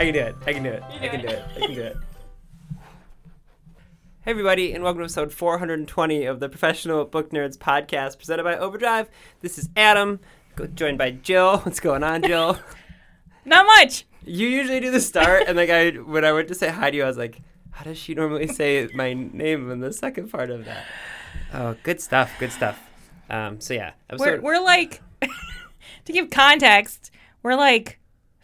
I can do it. I can do it. I can do it. I can do it. Hey, everybody, and welcome to episode 420 of the Professional Book Nerds podcast presented by Overdrive. This is Adam, joined by Jill. What's going on, Jill? Not much. you usually do the start, and like I, when I went to say hi to you, I was like, how does she normally say my name in the second part of that? Oh, good stuff. Good stuff. Um, so yeah, We're, we're like, to give context, we're like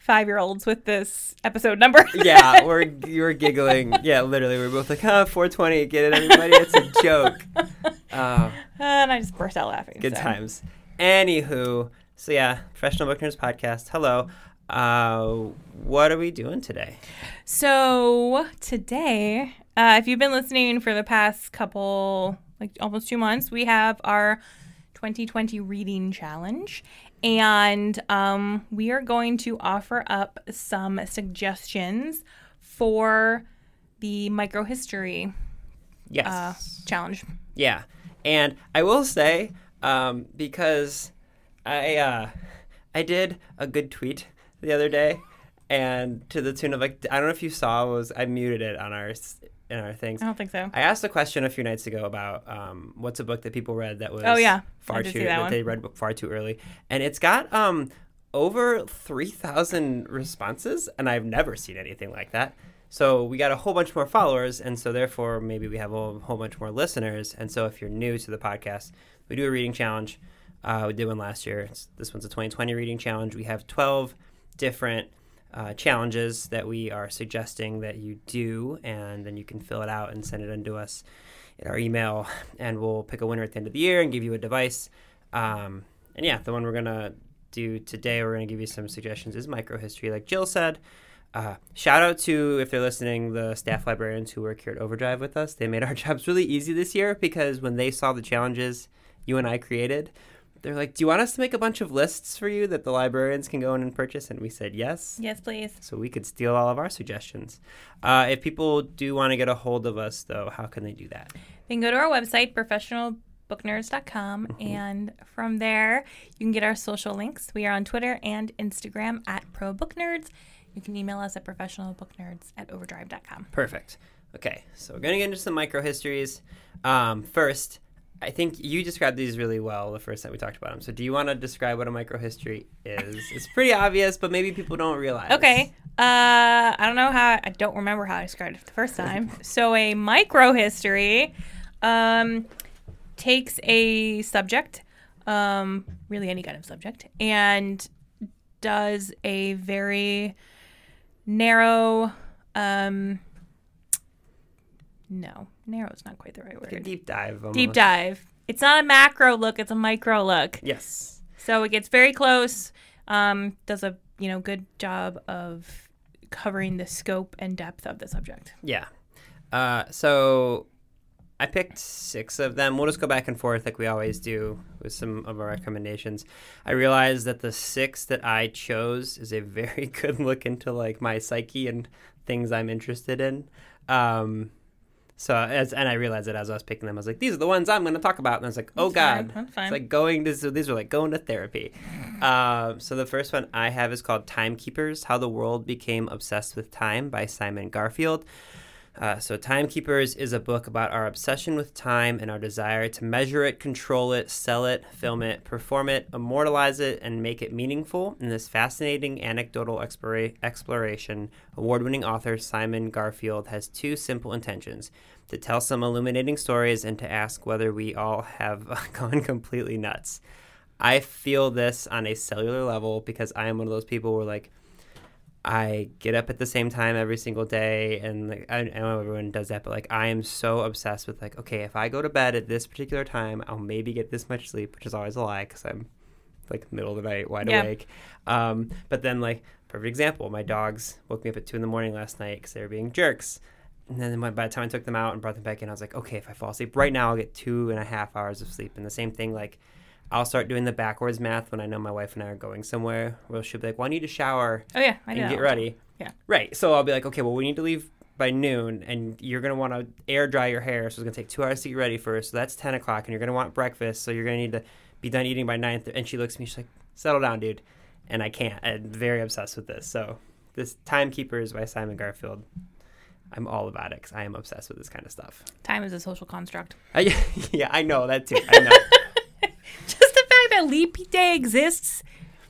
five year olds with this episode number. yeah, we're you were giggling. Yeah, literally, we are both like, "Huh, 420, get it, everybody? It's a joke." Uh, and I just burst out laughing. good so. times. Anywho, so yeah, Professional Book Nerds podcast. Hello. Uh, what are we doing today? So today, uh, if you've been listening for the past couple, like almost two months, we have our 2020 reading challenge. And um, we are going to offer up some suggestions for the microhistory Yes. uh, challenge. Yeah, and I will say um, because I uh, I did a good tweet the other day, and to the tune of like I don't know if you saw was I muted it on our in our things. I don't think so. I asked a question a few nights ago about um, what's a book that people read that was Oh, yeah. far too see that they read far too early, and it's got um, over three thousand responses, and I've never seen anything like that. So we got a whole bunch more followers, and so therefore maybe we have a whole bunch more listeners. And so if you're new to the podcast, we do a reading challenge. Uh, we did one last year. It's- this one's a 2020 reading challenge. We have 12 different uh, challenges that we are suggesting that you do, and then you can fill it out and send it in to us in our email, and we'll pick a winner at the end of the year and give you a device. Um, and yeah, the one we're gonna do today, we're gonna give you some suggestions is microhistory, like Jill said. Uh, shout out to if they're listening, the staff librarians who work here at Overdrive with us. They made our jobs really easy this year because when they saw the challenges you and I created, they're like, "Do you want us to make a bunch of lists for you that the librarians can go in and purchase?" And we said yes Yes, please. so we could steal all of our suggestions. Uh, if people do want to get a hold of us, though, how can they do that? You can go to our website, professionalbooknerds.com, Mm-hmm. and from there, you can get our social links. We are on Twitter and Instagram at ProBookNerds. You can email us at professionalbooknerds at overdrive.com. Perfect. Okay, so we're gonna get into some micro histories. Um, first, I think you described these really well the first time we talked about them. So, do you want to describe what a microhistory is? it's pretty obvious, but maybe people don't realize. Okay. Uh, I don't know how, I don't remember how I described it the first time. so, a microhistory um, takes a subject, um, really any kind of subject, and does a very narrow, um, no, narrow is not quite the right Like word. deep dive. Almost. Deep dive. It's not a macro look, it's a micro look. Yes. So it gets very close. Um, does a you know good job of covering the scope and depth of the subject. Yeah. Uh, so I picked six of them. We'll just go back and forth like we always do with some of our recommendations. I realized that the six that I chose is a very good look into like my psyche and things I'm interested in. Um, so as and I realized that as I was picking them, I was like, these are the ones I'm going to talk about. And I was like, oh That's fine, god, that's fine. it's like going to so these are like going to therapy. Um, so the first one I have is called Timekeepers: How the World Became Obsessed with Time by Simon Garfield. Uh, so, Timekeepers is a book about our obsession with time and our desire to measure it, control it, sell it, film it, perform it, immortalize it, and make it meaningful. In this fascinating anecdotal explora- exploration, award winning author Simon Garfield has two simple intentions to tell some illuminating stories and to ask whether we all have gone completely nuts. I feel this on a cellular level because I am one of those people where, like, I get up at the same time every single day, and like, I, I know everyone does that, but like I am so obsessed with like, okay, if I go to bed at this particular time, I'll maybe get this much sleep, which is always a lie because I'm like middle of the night, wide Yeah. awake. Um, but then like perfect example, my dogs woke me up at two in the morning last night because they were being jerks. And then by the time I took them out and brought them back in, I was like, okay, if I fall asleep right now, I'll get two and a half hours of sleep. And the same thing, like, I'll start doing the backwards math when I know my wife and I are going somewhere. Where she'll be like, well, I need to shower Oh yeah, I do and get ready. Yeah. Right. So I'll be like, okay, well, we need to leave by noon, and you're gonna want to air dry your hair, so it's gonna take two hours to get ready first. So that's ten o'clock, and you're gonna want breakfast, so you're gonna need to be done eating by nine. And she looks at me, she's like, settle down, dude. And I can't. I'm very obsessed with this. So this Timekeeper is by Simon Garfield. I'm all about it because I am obsessed with this kind of stuff. time. Time is a social construct. I, yeah, I know that too. I know. Just the fact that leap day exists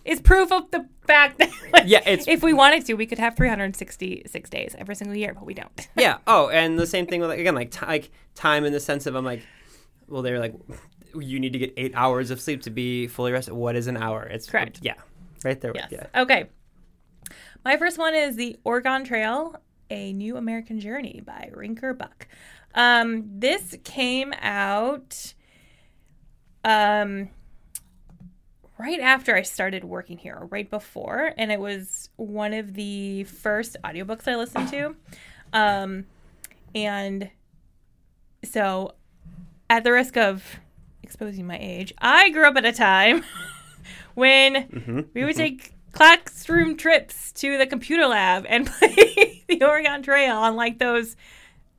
is proof of the fact that like, Yeah, it's- if we wanted to, we could have 366 days every single year, but we don't. yeah. Oh, and the same thing with like, again, like ti like time in the sense of I'm like, well, they're like, you need to get eight hours of sleep to be fully rested. What is an hour? It's Correct. Yeah, right there. Yes. With, yeah. Okay. My first one is the Oregon Trail: A New American Journey by Rinker Buck. Um, this came out um, right after I started working here, or right before, and it was one of the first audiobooks I listened to. Um, and so, at the risk of exposing my age, I grew up at a time when we would take classroom trips to the computer lab and play the Oregon Trail on like those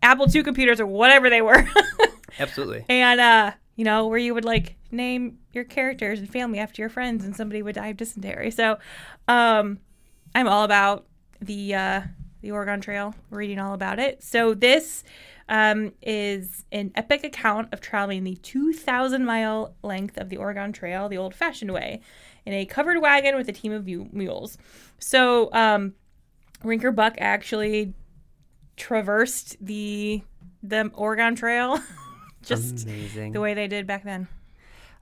Apple II computers or whatever they were. Absolutely. and uh, you know, where you would like name your characters and family after your friends and somebody would die of dysentery. So, um I'm all about the uh the Oregon Trail, reading all about it. So this um, is an epic account of traveling the 2,000 mile length of the Oregon Trail the old fashioned way in a covered wagon with a team of mules. So um, Rinker Buck actually traversed the the Oregon Trail just Amazing. the way they did back then.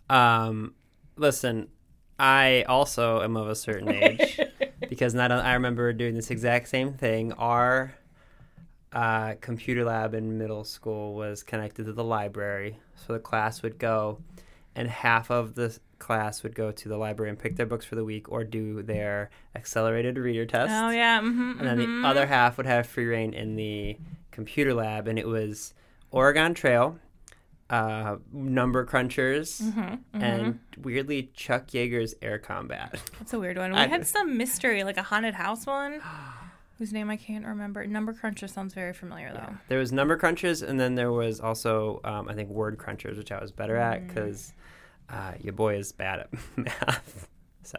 Um, listen, I also am of a certain age because not I remember doing this exact same thing. Our uh, computer lab in middle school was connected to the library, so the class would go, and half of the class would go to the library and pick their books for the week or do their accelerated reader test. Oh yeah, mm-hmm, and then the other half would have free reign in the computer lab, and it was Oregon Trail, uh, number crunchers, Mm-hmm, and weirdly Chuck Yeager's Air Combat. That's a weird one. We I- had some mystery, like a haunted house one, whose name I can't remember. Number Cruncher sounds very familiar though. There was number crunches, and then there was also um, I think word crunchers, which I was better Mm. at because uh, your boy is bad at math. So.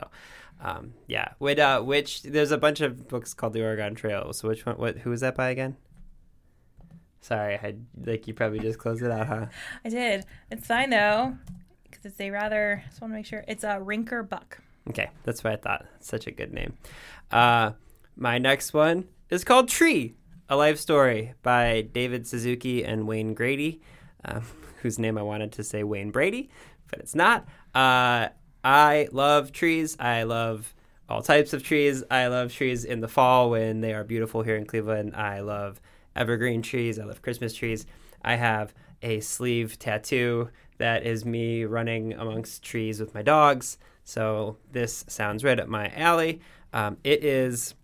Um, yeah, With, uh, which there's a bunch of books called the Oregon Trail. So which one? What? Who was that by again? Sorry, I had like you probably just closed it out, huh? I did. It's fine though, because it's a rather. Just want to make sure it's a Rinker Buck. Okay, that's what I thought. Such a good name. Uh, my next one is called Tree, a life story by David Suzuki and Wayne Grady, um, whose name I wanted to say Wayne Brady, but it's not. Uh, I love trees. I love all types of trees. I love trees in the fall when they are beautiful here in Cleveland. I love evergreen trees. I love Christmas trees. I have a sleeve tattoo that is me running amongst trees with my dogs. So this sounds right up my alley. Um, it is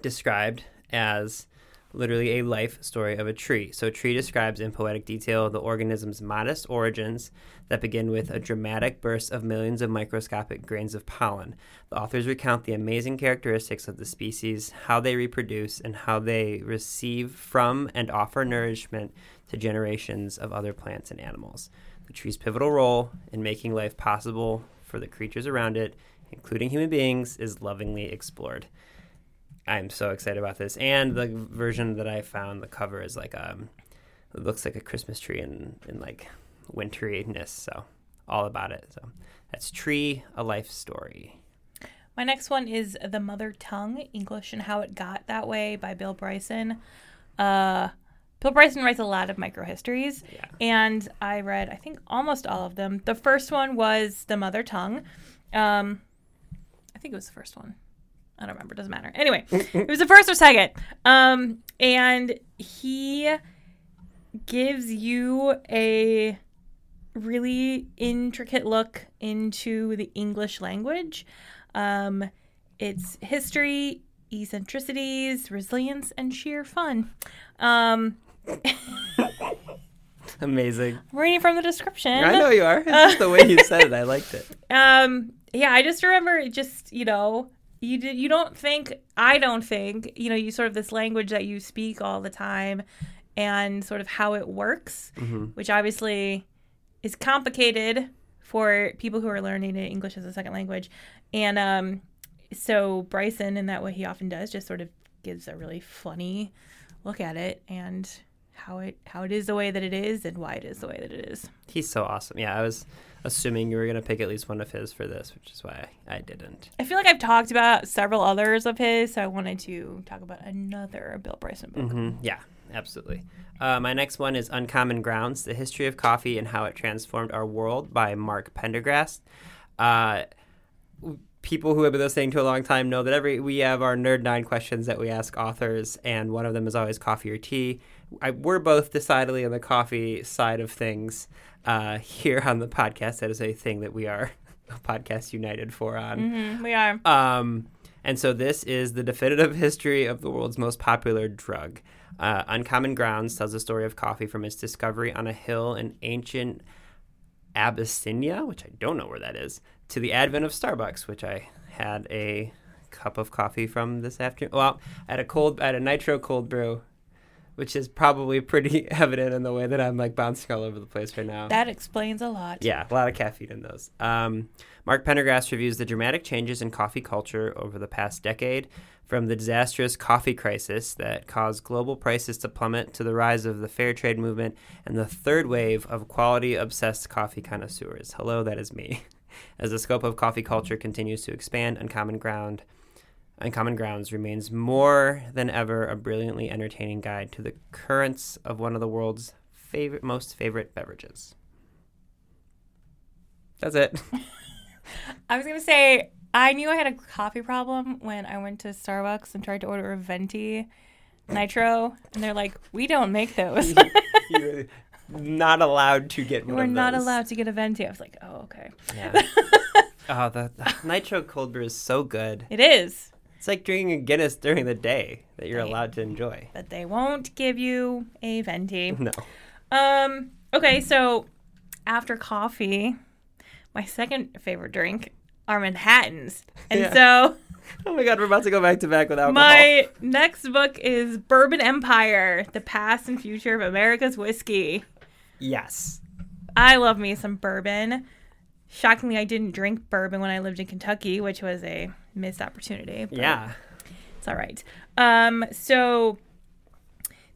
described as literally a life story of a tree. So, tree describes in poetic detail the organism's modest origins that begin with a dramatic burst of millions of microscopic grains of pollen. The authors recount the amazing characteristics of the species, how they reproduce, and how they receive from and offer nourishment to generations of other plants and animals. The tree's pivotal role in making life possible for the creatures around it, including human beings, is lovingly explored. I'm so excited about this. And the version that I found, the cover is like um it looks like a Christmas tree in, in like winteriness. So all about it. So that's Tree, a life story. My next one is The Mother Tongue English and How It Got That Way by Bill Bryson. Uh, Bill Bryson writes a lot of microhistories, Yeah. and I read, I think, almost all of them. The first one was The Mother Tongue. Um, I think it was the first one. I don't remember. Doesn't matter. Anyway, it was the first or second. Um, and he gives you a really intricate look into the English language. Um, its history, eccentricities, resilience, and sheer fun. Um, Amazing. I'm reading from the description. I know you are. It's just the way you said it. I liked it. Um, yeah, I just remember it just, you know, you did, you don't think I don't think, you know, you sort of this language that you speak all the time and sort of how it works, which obviously is complicated for people who are learning English as a second language. And um so Bryson in that way he often does just sort of gives a really funny look at it and how it how it is the way that it is and why it is the way that it is. He's so awesome. Yeah, I was assuming you were going to pick at least one of his for this, which is why I didn't. I feel like I've talked about several others of his, so I wanted to talk about another Bill Bryson book. Mhm, Yeah, absolutely. Uh, my next one is Uncommon Grounds The History of Coffee and How It Transformed Our World by Mark Pendergrast. Uh, people who have been listening to a long time know that every we have our Nerd Nine questions that we ask authors, and one of them is always coffee or tea. I, we're both decidedly on the coffee side of things uh, here on the podcast. That is a thing that we are podcast united for on. Mhm, we are. Um, and so this is the definitive history of the world's most popular drug. Uh, Uncommon Grounds tells the story of coffee from its discovery on a hill in ancient Abyssinia, which I don't know where that is, to the advent of Starbucks, which I had a cup of coffee from this afternoon. Well, I had a cold, I had a nitro cold brew, which is probably pretty evident in the way that I'm like bouncing all over the place right now. That explains a lot. Yeah, a lot of caffeine in those. Um, Mark Pendergrast reviews the dramatic changes in coffee culture over the past decade, from the disastrous coffee crisis that caused global prices to plummet to the rise of the fair trade movement and the third wave of quality obsessed coffee connoisseurs. Hello, that is me. As the scope of coffee culture continues to expand, Uncommon Ground Uncommon Grounds remains more than ever a brilliantly entertaining guide to the currents of one of the world's favorite most favorite beverages. That's it. I was gonna say I knew I had a coffee problem when I went to Starbucks and tried to order a venti nitro, and they're like, "We don't make those. You're not allowed to get one We're of not those. allowed to get a venti." I was like, "Oh, okay." Yeah. oh, the, the nitro cold brew is so good. It is, It's like drinking a Guinness during the day that you're Right. allowed to enjoy. but they won't give you a venti. No. Um. Okay, so after coffee, my second favorite drink are Manhattans, and Yeah. so Oh my god, we're about to go back to back with alcohol. my next book is Bourbon Empire: The Past and Future of America's Whiskey. yes. I love me some bourbon. Shockingly, I didn't drink bourbon when I lived in Kentucky, which was a missed opportunity. but Yeah. it's all right. Um, so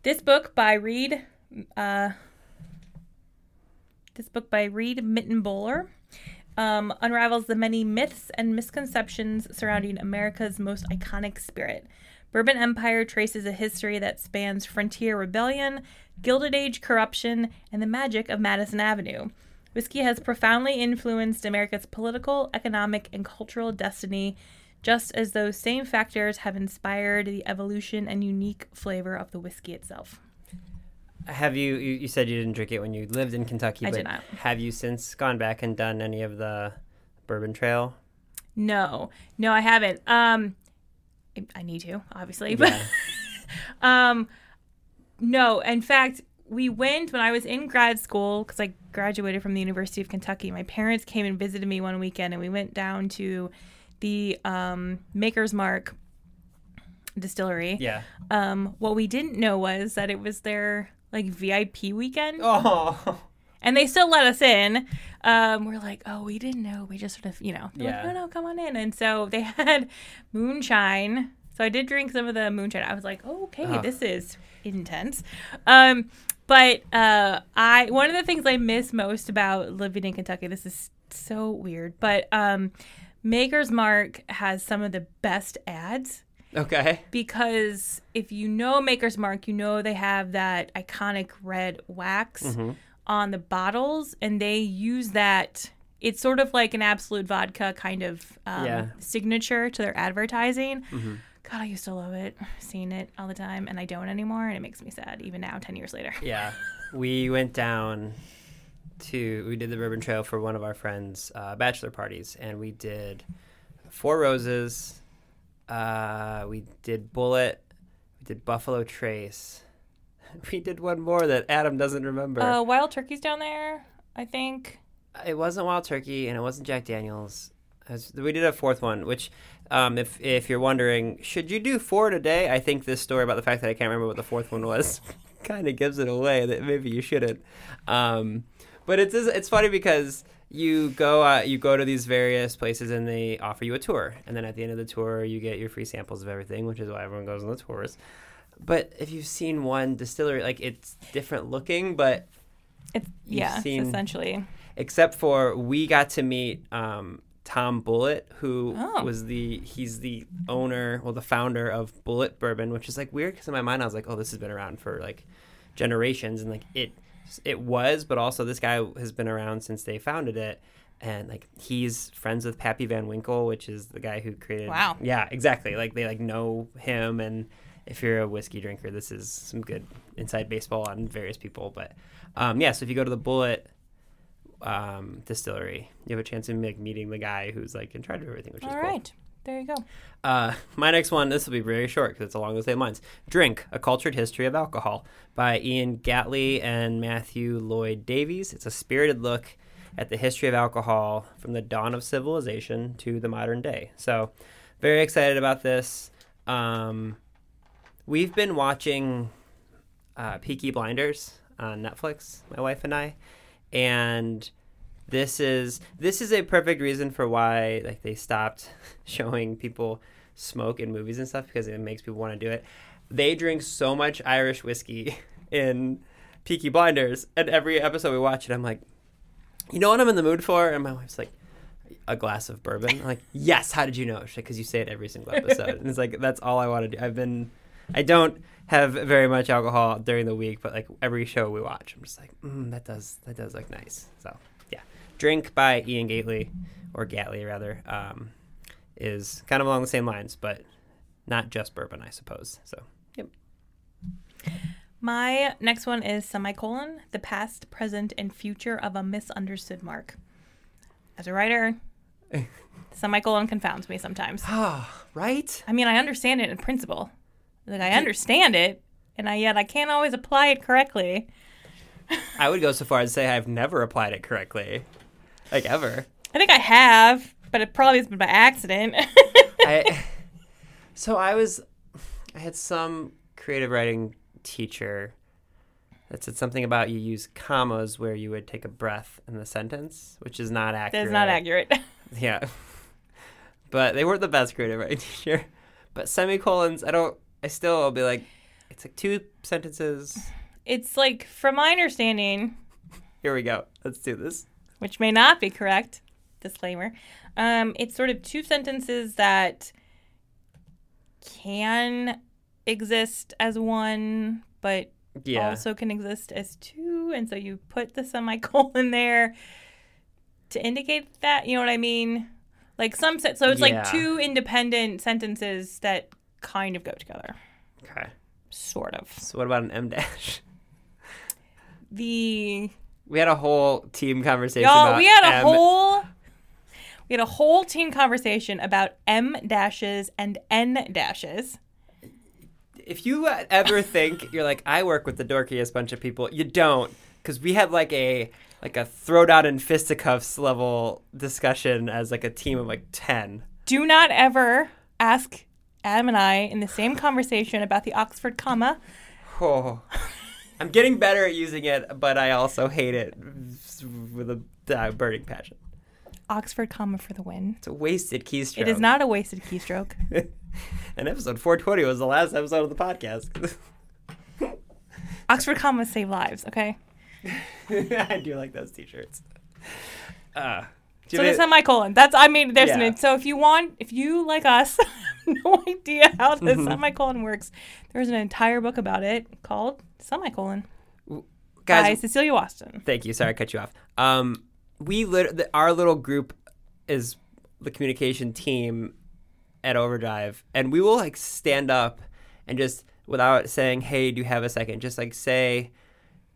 this book by Reid, uh, this book by Reid Mitenbuler, um, unravels the many myths and misconceptions surrounding America's most iconic spirit. Bourbon Empire traces a history that spans frontier rebellion, Gilded Age corruption, and the magic of Madison Avenue. Whiskey has profoundly influenced America's political, economic, and cultural destiny, just as those same factors have inspired the evolution and unique flavor of the whiskey itself. Have you, you you said you didn't drink it when you lived in Kentucky, I but did not. have you since gone back and done any of the bourbon trail? No, no, I haven't. Um, I- need to, obviously, but Yeah. um, no. In fact, we went when I was in grad school because I graduated from the University of Kentucky. My parents came and visited me one weekend, and we went down to the um, Maker's Mark distillery. yeah. Um, what we didn't know was that it was their like VIP weekend, Oh. and they still let us in. Um, we're like, oh, we didn't know. We just sort of, you know, Yeah. like, no, no, come on in. And so they had moonshine. So I did drink some of the moonshine. I was like, oh, okay, this is intense. Um, but uh, I one of the things I miss most about living in Kentucky. This is so weird, but um, Maker's Mark has some of the best ads Okay. because if you know Maker's Mark, you know they have that iconic red wax Mm-hmm. on the bottles, and they use that it's sort of like an Absolut vodka kind of um, Yeah. signature to their advertising. Mhm. God, I used to love it, seeing it all the time, and I don't anymore, and it makes me sad even now, ten years later. Yeah, we went down to we did the Bourbon Trail for one of our friends' uh, bachelor parties, and we did Four Roses. Uh, we did Bulleit. We did Buffalo Trace. We did one more that Adam doesn't remember. Uh, Wild Turkey's down there, I think. it wasn't Wild Turkey, and it wasn't Jack Daniels. Was- we did a fourth one, which, um, if if you're wondering, should you do four today? I think this story about the fact that I can't remember what the fourth one was kind of gives it away that maybe you shouldn't. Um, but it's it's funny because you go uh, you go to these various places and they offer you a tour, and then at the end of the tour you get your free samples of everything, which is why everyone goes on the tours. But if you've seen one distillery, like it's different looking, but It's yeah, seen- essentially. except for we got to meet um, Tom Bulleit, who Oh. was the he's the owner, well, the founder of Bulleit Bourbon, which is like weird because in my mind I was like, oh, this has been around for like generations, and like it it was, but also this guy has been around since they founded it. And like he's friends with Pappy Van Winkle, which is the guy who created. Wow. Yeah, exactly. Like they like know him, and if you're a whiskey drinker, this is some good inside baseball on various people. But um, yeah, so if you go to the Bulleit um, distillery. You have a chance of like meeting the guy who's like in charge of everything, which is All cool. There you go. Uh, my next one, this will be very short because it's along the same lines. Drink: A Cultured History of Alcohol by Ian Gatley and Matthew Lloyd Davies. It's a spirited look at the history of alcohol from the dawn of civilization to the modern day. So, very excited about this. Um, we've been watching uh, Peaky Blinders on Netflix, my wife and I, and this is this is a perfect reason for why like they stopped showing people smoke in movies and stuff because it makes people want to do it. They drink so much Irish whiskey in Peaky Blinders, and every episode we watch it, I'm like, you know what I'm in the mood for? And my wife's like, a glass of bourbon. I'm like, yes. How did you know? Like, because you say it every single episode. and it's like that's all I want to do. I've been, I don't have very much alcohol during the week, but like every show we watch, I'm just like, mm, that does that does look nice. So yeah, Drink by Ian Gately or Gatley rather um, is kind of along the same lines, but not just bourbon, I suppose. So yep. My next one is semicolon: the past, present, and future of a misunderstood mark. As a writer, semicolon confounds me sometimes. Ah, right. I mean, I understand it in principle. Like I understand it, and I yet I can't always apply it correctly. I would go so far as to say I've never applied it correctly, like ever. I think I have, but it probably has been by accident. I so I was I had some creative writing teacher that said something about you use commas where you would take a breath in the sentence, which is not accurate. That's not accurate. Yeah. But they weren't the best creative writing teacher. But semicolons, I don't I still will be like it's like two sentences. It's like, from my understanding, Here we go. Let's do this. Which may not be correct, disclaimer, um, it's sort of two sentences that can exist as one, but Yeah. also can exist as two. And so you put the semicolon there to indicate that, you know what I mean? Like some, se- so it's Yeah. like two independent sentences that kind of go together, Okay. sort of. So what about an M dash? The We had a whole team conversation Y'all, about we had a M- whole we had a whole team conversation about M dashes and N dashes. if you ever think you're like I work with the dorkiest bunch of people, you don't, because we had like a like a throw down and fisticuffs level discussion as like a team of like ten. Do not ever ask Adam and I in the same conversation about the Oxford comma. Oh, I'm getting better at using it, but I also hate it with a uh, burning passion. Oxford comma for the win. It's a wasted keystroke. It is not a wasted keystroke. and episode 420 was the last episode of the podcast. Oxford commas save lives, okay? I do like those t-shirts. Uh, So the semicolon. That's I mean there's Yeah. an so if you want if you like us no idea how the Mm-hmm. semicolon works, there's an entire book about it called Semicolon by guys, Cecelia Watson. Thank you. Sorry, I cut you off. Um, we lit- the, our little group is the communication team at Overdrive, and we will like stand up and just without saying, "Hey, do you have a second? Just like say,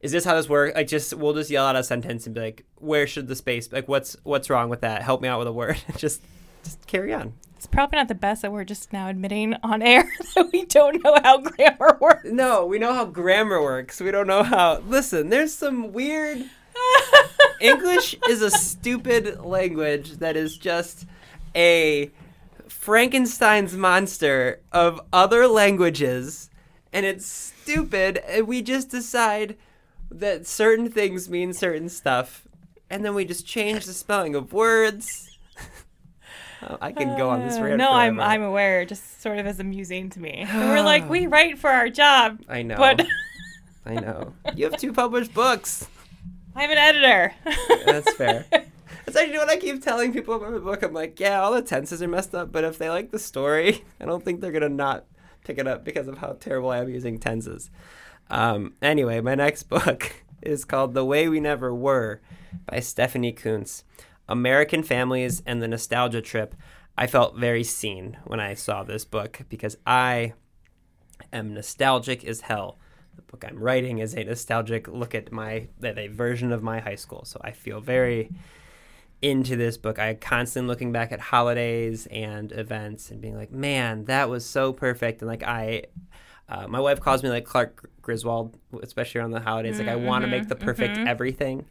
"Is this how this works?" Like just we'll just yell out a sentence and be like, "Where should the space? Like what's what's wrong with that? Help me out with a word." just just carry on. It's probably not the best that we're just now admitting on air that we don't know how grammar works. No, we know how grammar works. We don't know how. Listen, there's some weird. English is a stupid language that is just a Frankenstein's monster of other languages, and it's stupid. And we just decide that certain things mean certain stuff, and then we just change the spelling of words. I can go on this Uh, rant. no, I'm. I'm aware. Just sort of as amusing to me. And we're like, we write for our job, I know. but I know. You have two published books. I'm an editor. That's fair. That's actually what I keep telling people about my book. I'm like, yeah, all the tenses are messed up, but if they like the story, I don't think they're gonna not pick it up because of how terrible I am using tenses. Um, anyway, my next book is called The Way We Never Were by Stephanie Coontz. American Families and the Nostalgia Trip. I felt very seen when I saw this book because I am nostalgic as hell. The book I'm writing is a nostalgic look at my at a version of my high school. So I feel very into this book. I constantly looking back at holidays and events and being like, man, that was so perfect. And like I, uh, my wife calls me like Clark Griswold, especially around the holidays. Like I want to make the perfect everything.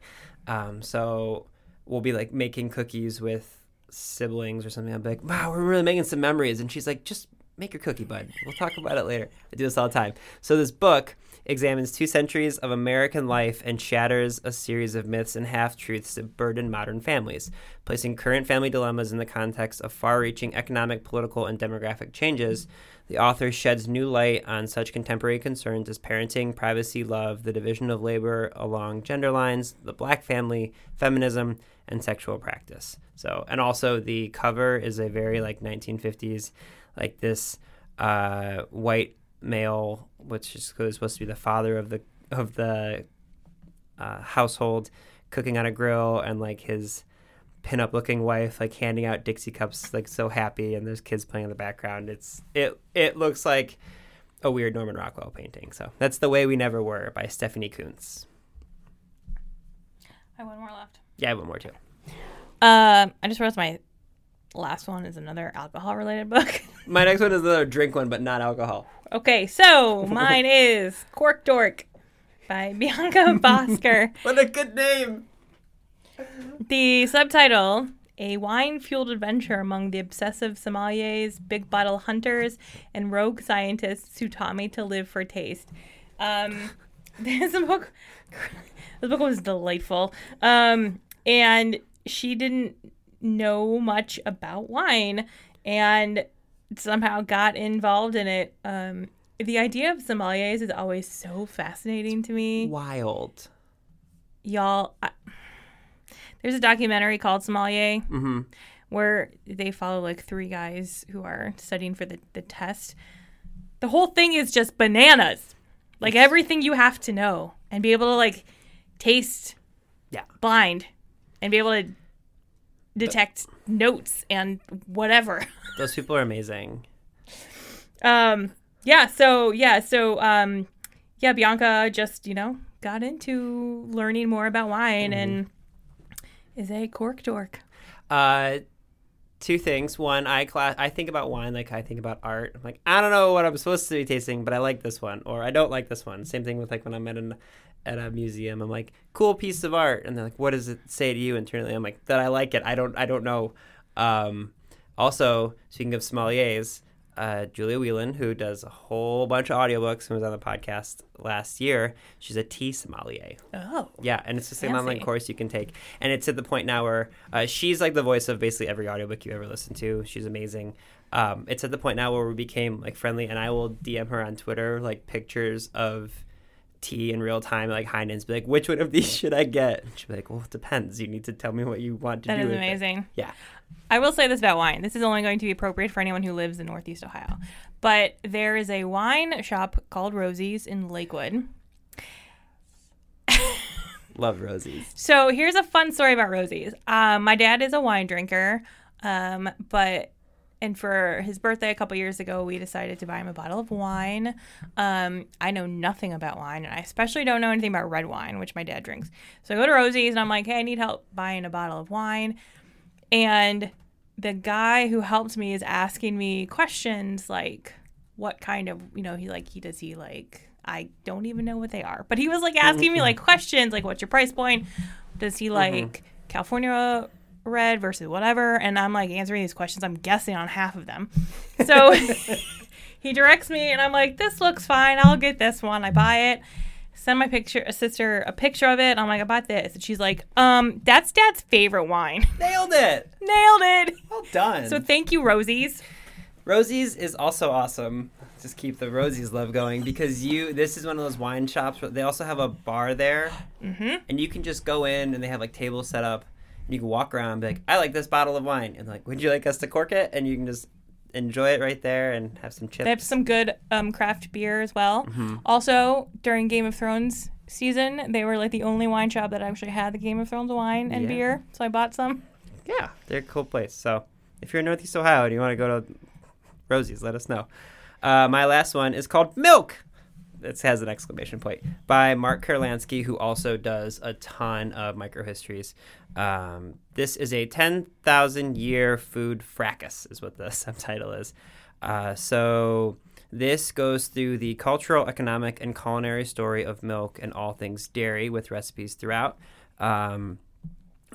Um, so we'll be like making cookies with siblings or something. Be like, wow, we're really making some memories. And she's like, just make your cookie, bud. We'll talk about it later. I do this all the time. So this book examines two centuries of American life and shatters a series of myths and half truths that burden modern families, placing current family dilemmas in the context of far reaching economic, political, and demographic changes. The author sheds new light on such contemporary concerns as parenting, privacy, love, the division of labor along gender lines, the black family, feminism, and sexual practice. So, and also the cover is a very like 1950s, like this uh, white male, which is supposed to be the father of the of the uh, household, cooking on a grill, and like his pinup looking wife like handing out Dixie cups, like so happy, and there's kids playing in the background. It's it it looks like a weird Norman Rockwell painting. So that's the way we never were by Stephanie Coontz. I have one more left. Yeah, I have one more too. Um, I just realized my last one is another alcohol related book. My next one is another drink one, but not alcohol. okay, so mine is Cork Dork by Bianca Bosker. What a good name! The subtitle A wine fueled adventure among the obsessive sommeliers, big bottle hunters, and rogue scientists who taught me to live for taste. Um, this book, this book was delightful. Um, and she didn't know much about wine and somehow got involved in it. Um, the idea of sommeliers is always so fascinating to me Wild. y'all I, there's a documentary called sommelier Mm-hmm. where they follow like three guys who are studying for the, the test the whole thing is just bananas like everything you have to know and be able to like taste Yeah. blind and be able to detect notes and whatever Those people are amazing. um yeah so yeah so um yeah bianca just you know got into learning more about wine and is a cork dork Uh, two things. One, I class. I think about wine like I think about art. I'm like, I don't know what I'm supposed to be tasting, but I like this one, or I don't like this one. Same thing with like when I'm at an at a museum. I'm like, cool piece of art, and they're like, what does it say to you internally? I'm like, that I like it. I don't. I don't know. Um, also, speaking of sommeliers, uh, Julia Whelan, who does a whole bunch of audiobooks and was on the podcast last year, she's a tea sommelier. oh Yeah, and it's just an online course you can take, and it's at the point now where uh, she's like the voice of basically every audiobook you ever listen to. She's amazing. Um, it's at the point now where we became like friendly, and I will DM her on Twitter like pictures of tea in real time, like Heinen's, be like, which one of these should I get? And she'll be like, well, it depends. You need to tell me what you want to that do. is with it." amazing Yeah. i will say this about wine this is only going to be appropriate for anyone who lives in northeast ohio but there is a wine shop called rosie's in lakewood Love Rosie's. So here's a fun story about Rosie's. Um, my dad is a wine drinker, um, but and for his birthday a couple years ago, we decided to buy him a bottle of wine. Um, I know nothing about wine, and I especially don't know anything about red wine, which my dad drinks. So I go to Rosie's and I'm like, "Hey, I need help buying a bottle of wine," and the guy who helped me is asking me questions like, "What kind of you know?" He like he does he like I don't even know what they are. But he was like asking me like questions like what's your price point? Does he like California red versus whatever? And I'm like answering these questions. I'm guessing on half of them. So he directs me and I'm like, this looks fine. I'll get this one. I buy it. Send my picture a sister a picture of it. I'm like, I bought this. And she's like, um, that's dad's favorite wine. Nailed it. Nailed it. Well done. So thank you, Rosie's. Rosie's is also awesome. Just keep the Rosie's love going because you. This is one of those wine shops. But they also have a bar there, mm-hmm. and you can just go in and they have like tables set up. You can walk around and be like, "I like this bottle of wine," and like, "Would you like us to cork it?" And you can just enjoy it right there and have some chips. They have some good um, craft beer as well. Also, during Game of Thrones season, they were like the only wine shop that actually had the Game of Thrones wine and Yeah. beer. So I bought some. Yeah, they're a cool place. So if you're in Northeast Ohio and you want to go to Rosie's, let us know. Uh, my last one is called Milk. It has an exclamation point by Mark Kurlansky, who also does a ton of microhistories. Um, this is a 10,000 year food fracas, is what the subtitle is. Uh, so this goes through the cultural, economic, and culinary story of milk and all things dairy with recipes throughout. Um,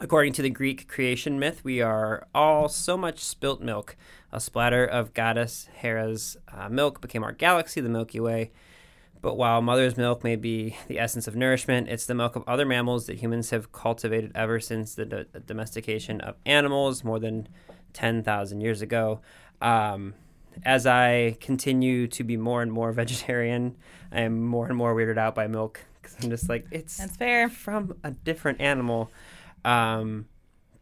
According to the Greek creation myth, we are all so much spilt milk. A splatter of goddess Hera's uh, milk became our galaxy, the Milky Way. But while mother's milk may be the essence of nourishment, it's the milk of other mammals that humans have cultivated ever since the do- domestication of animals more than 10,000 years ago. Um, as I continue to be more and more vegetarian, I am more and more weirded out by milk because I'm just like, it's That's fair. from a different animal. Um,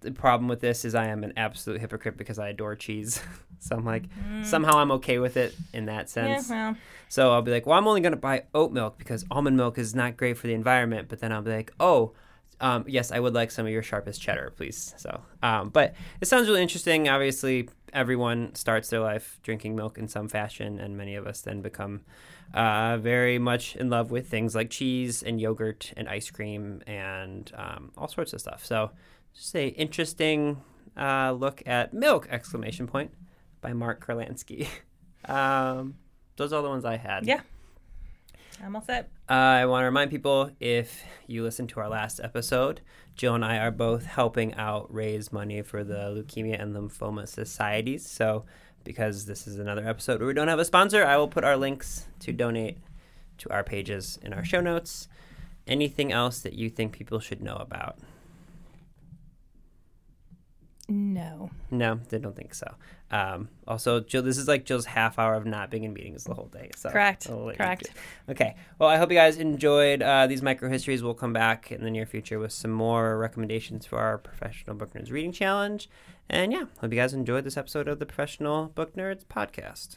the problem with this is I am an absolute hypocrite because I adore cheese. so I'm like, somehow I'm okay with it in that Mm. Yeah, sense. well, So I'll be like, well, I'm only going to buy oat milk because almond milk is not great for the environment. But then I'll be like, oh, um, yes, I would like some of your sharpest cheddar, please. So, um, but it sounds really interesting. Obviously, everyone starts their life drinking milk in some fashion, and many of us then become uh, very much in love with things like cheese and yogurt and ice cream and um, all sorts of stuff. So, just a interesting uh, look at milk! Exclamation point by Mark Kurlansky. um, those are the ones I had. yeah. I'm all set. Uh, I want to remind people if you listened to our last episode, Jill and I are both helping out raise money for the Leukemia and Lymphoma Societies. So, because this is another episode where we don't have a sponsor, I will put our links to donate to our pages in our show notes. Anything else that you think people should know about? No. No, they don't think so. Um, also, Jill, this is like Jill's half hour of not being in meetings the whole day. So Correct. I'll let you Correct. Okay. Well, I hope you guys enjoyed uh, these micro histories. We'll come back in the near future with some more recommendations for our professional book nerds reading challenge. And yeah, hope you guys enjoyed this episode of the Professional Book Nerds podcast.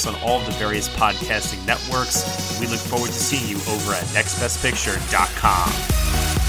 us on all of the various podcasting networks. We look forward to seeing you over at nextbestpicture.com.